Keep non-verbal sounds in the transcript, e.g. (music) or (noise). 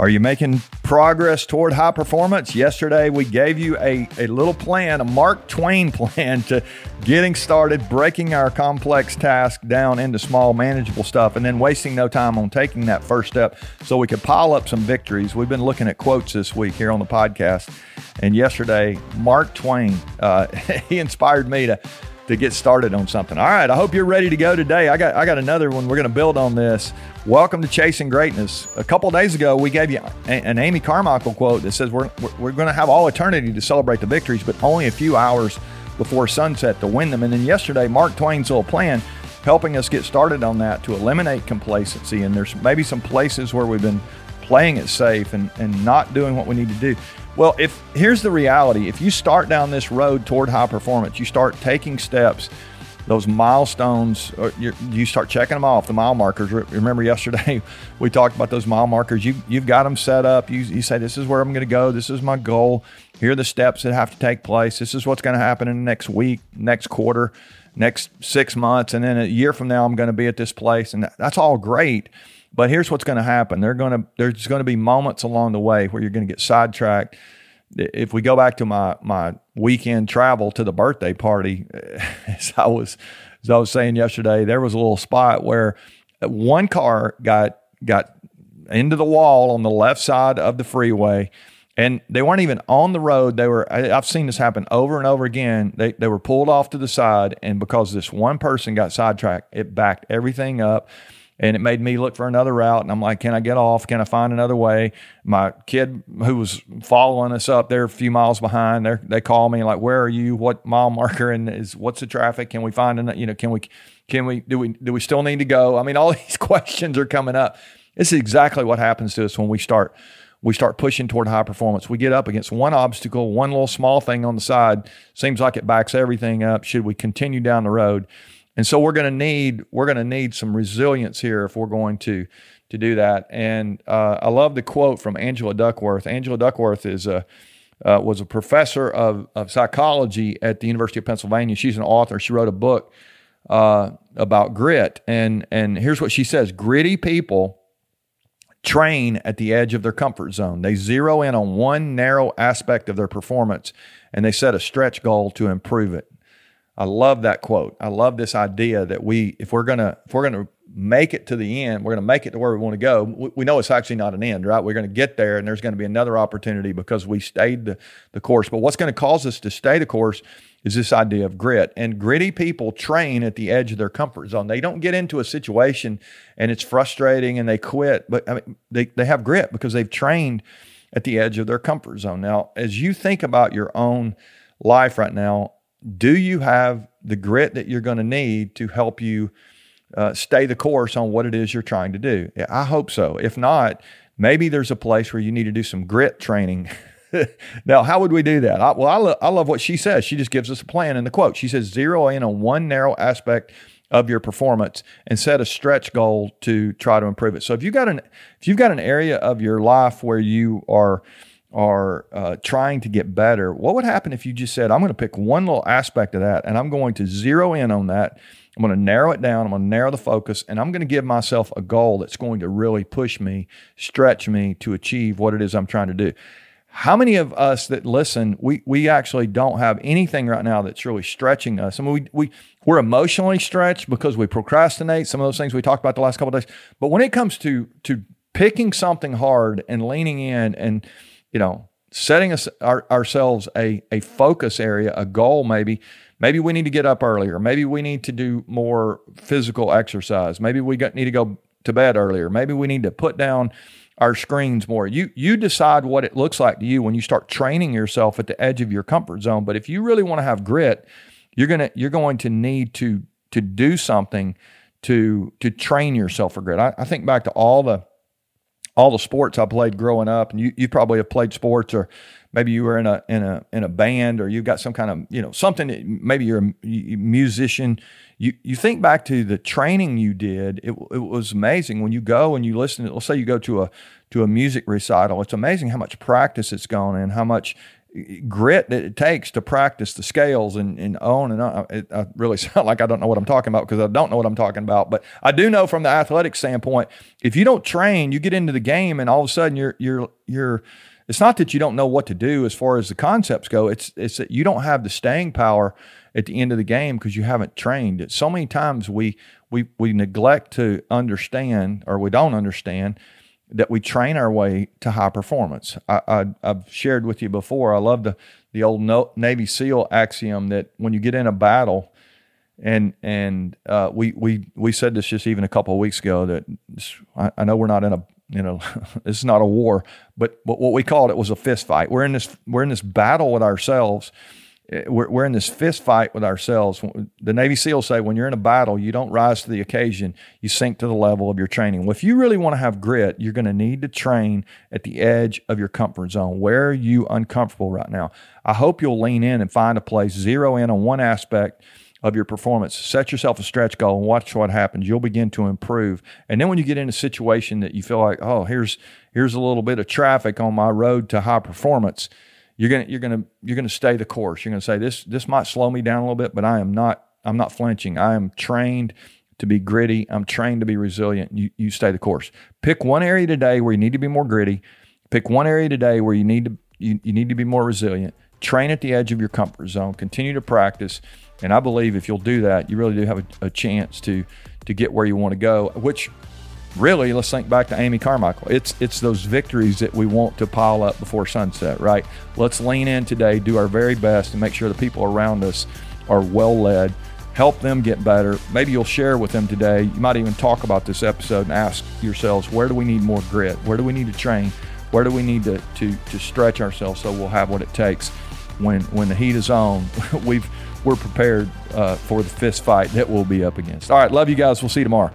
Are you making progress toward high performance? Yesterday, we gave you a, a little plan, a Mark Twain (laughs) plan to getting started, breaking our complex task down into small, manageable stuff, and then wasting no time on taking that first step so we could pile up some victories. We've been looking at quotes this week here on the podcast. And yesterday, Mark Twain, uh, (laughs) he inspired me to to get started on something. All right, I hope you're ready to go today. I got I got another one. We're going to build on this. Welcome to Chasing Greatness. A couple days ago, we gave you an Amy Carmichael quote that says we're we're going to have all eternity to celebrate the victories, but only a few hours before sunset to win them. And then yesterday, Mark Twain's little plan helping us get started on that to eliminate complacency. And there's maybe some places where we've been playing it safe and, and not doing what we need to do. Well, if here's the reality, if you start down this road toward high performance, you start taking steps, those milestones, uh, you start checking them off, the mile markers. Remember yesterday (laughs) we talked about those mile markers. You, you've got them set up. You, you say, This is where I'm going to go. This is my goal. Here are the steps that have to take place. This is what's going to happen in the next week, next quarter, next six months. And then a year from now, I'm going to be at this place. And that's all great. But here's what's going to happen. They're going to there's going to be moments along the way where you're going to get sidetracked. If we go back to my my weekend travel to the birthday party, (laughs) as I was as I was saying yesterday, there was a little spot where one car got got into the wall on the left side of the freeway and they weren't even on the road. They were. I, have seen this happen over and over again. They they were pulled off to the side, and because this one person got sidetracked, it backed everything up and it made me look for another route. And I'm like, can I get off? Can I find another way? My kid who was following us up there a few miles behind, they they call me like, where are you? What mile marker? And is what's the traffic? Can we find an, you know, can we, can we, do we, do we still need to go? I mean, all (laughs) these questions are coming up. This is exactly what happens to us when we start we start pushing toward high performance. We get up against one obstacle, one little small thing on the side, seems like it backs everything up. Should we continue down the road? And so we're going to need we're going to need some resilience here if we're going to to do that. And uh, I love the quote from Angela Duckworth. Angela Duckworth is a uh, was a professor of, of psychology at the University of Pennsylvania. She's an author. She wrote a book uh, about grit, and and here's what she says: gritty people train at the edge of their comfort zone. They zero in on one narrow aspect of their performance, and they set a stretch goal to improve it. I love that quote. I love this idea that we, if we're gonna, if we're gonna make it to the end, we're gonna make it to where we want to go. We, we know it's actually not an end, right? We're gonna get there, and there's gonna be another opportunity because we stayed the the course. But what's to cause us to stay the course is this idea of grit. And gritty people train at the edge of their comfort zone. They don't get into a situation and it's frustrating and they quit, but I mean, they they have grit because they've trained at the edge of their comfort zone. Now, as you think about your own life right now, do you have the grit that you're going to need to help you uh, stay the course on what it is you're trying to do? I hope so. If not, maybe there's a place where you need to do some grit training. (laughs) now, how would we do that? I, well, I, lo- I love what she says. She just gives us a plan in the quote. She says, zero in on one narrow aspect of your performance and set a stretch goal to try to improve it. So if you got an if you've got an area of your life where you are are uh, trying to get better, what would happen if you just said, I'm going to pick one little aspect of that and I'm going to zero in on that? I'm going to narrow it down. I'm going to narrow the focus and I'm going to give myself a goal that's going to really push me, stretch me to achieve what it is I'm trying to do. How many of us that listen, we, we actually don't have anything right now that's really stretching us? I mean, we, we, we're emotionally stretched because we procrastinate, some of those things we talked about the last couple days. But when it comes to, to picking something hard and leaning in and, you know, setting us our, ourselves a a focus area, a goal maybe. Maybe we need to get up earlier. Maybe we need to do more physical exercise. Maybe we got, need to go to bed earlier. Maybe we need to put down our screens more. You you decide what it looks like to you when you start training yourself at the edge of your comfort zone. But if you really want to have grit, you're gonna you're going to need to to do something to to train yourself for grit. I, I think back to all the all the sports I played growing up, and you, you probably have played sports, or maybe you were in a in a in a band, or you've got some kind of you know something. That maybe you're a musician. You you think back to the training you did. It, it was amazing when you go and you listen. Let's say you go to a to a music recital. It's amazing how much practice it's gone in, how much grit that it takes to practice the scales and, and on and on. It, I really (laughs) sound like I don't know what I'm talking about because I don't know what I'm talking about. But I do know from the athletic standpoint, if you don't train, you get into the game and all of a sudden you're you're you're. It's not that you don't know what to do as far as the concepts go. It's it's that you don't have the staying power at the end of the game because you haven't trained. So many times we we we neglect to understand or we don't understand that we train our way to high performance. I, have shared with you before. I love the the old Navy SEAL axiom that when you get in a battle, and and uh, we we we said this just even a couple of weeks ago that I, I, know we're not in a you know (laughs) this is not a war, but but what we called it was a fist fight. We're in this we're in this battle with ourselves Uh, we're, we're in this fist fight with ourselves. The Navy SEALs say when you're in a battle, you don't rise to the occasion, you sink to the level of your training. Well, if you really want to have grit, you're going to need to train at the edge of your comfort zone. Where are you uncomfortable right now? I hope you'll lean in and find a place, zero in on one aspect of your performance. Set yourself a stretch goal and watch what happens. You'll begin to improve. And then when you get in a situation that you feel like, oh, here's here's a little bit of traffic on my road to high performance you're gonna you're gonna you're gonna stay the course. You're gonna say this this might slow me down a little bit, but I am not I'm not flinching. I am trained to be gritty. I'm trained to be resilient. You you stay the course. Pick one area today where you need to be more gritty. Pick one area today where you need to you, you need to be more resilient. Train at the edge of your comfort zone. Continue to practice. And I believe if you'll do that, you really do have a, a chance to to get where you want to go, which really, let's think back to Amy Carmichael. It's it's those victories that we want to pile up before sunset, right? Let's lean in today, do our very best, and make sure the people around us are well led. Help them get better. Maybe you'll share with them today. You might even talk about this episode and ask yourselves, where do we need more grit? Where do we need to train? Where do we need to to, to stretch ourselves so we'll have what it takes when when the heat is on? (laughs) We've we're prepared uh, for the fist fight that we'll be up against. All right, love you guys. We'll see you tomorrow.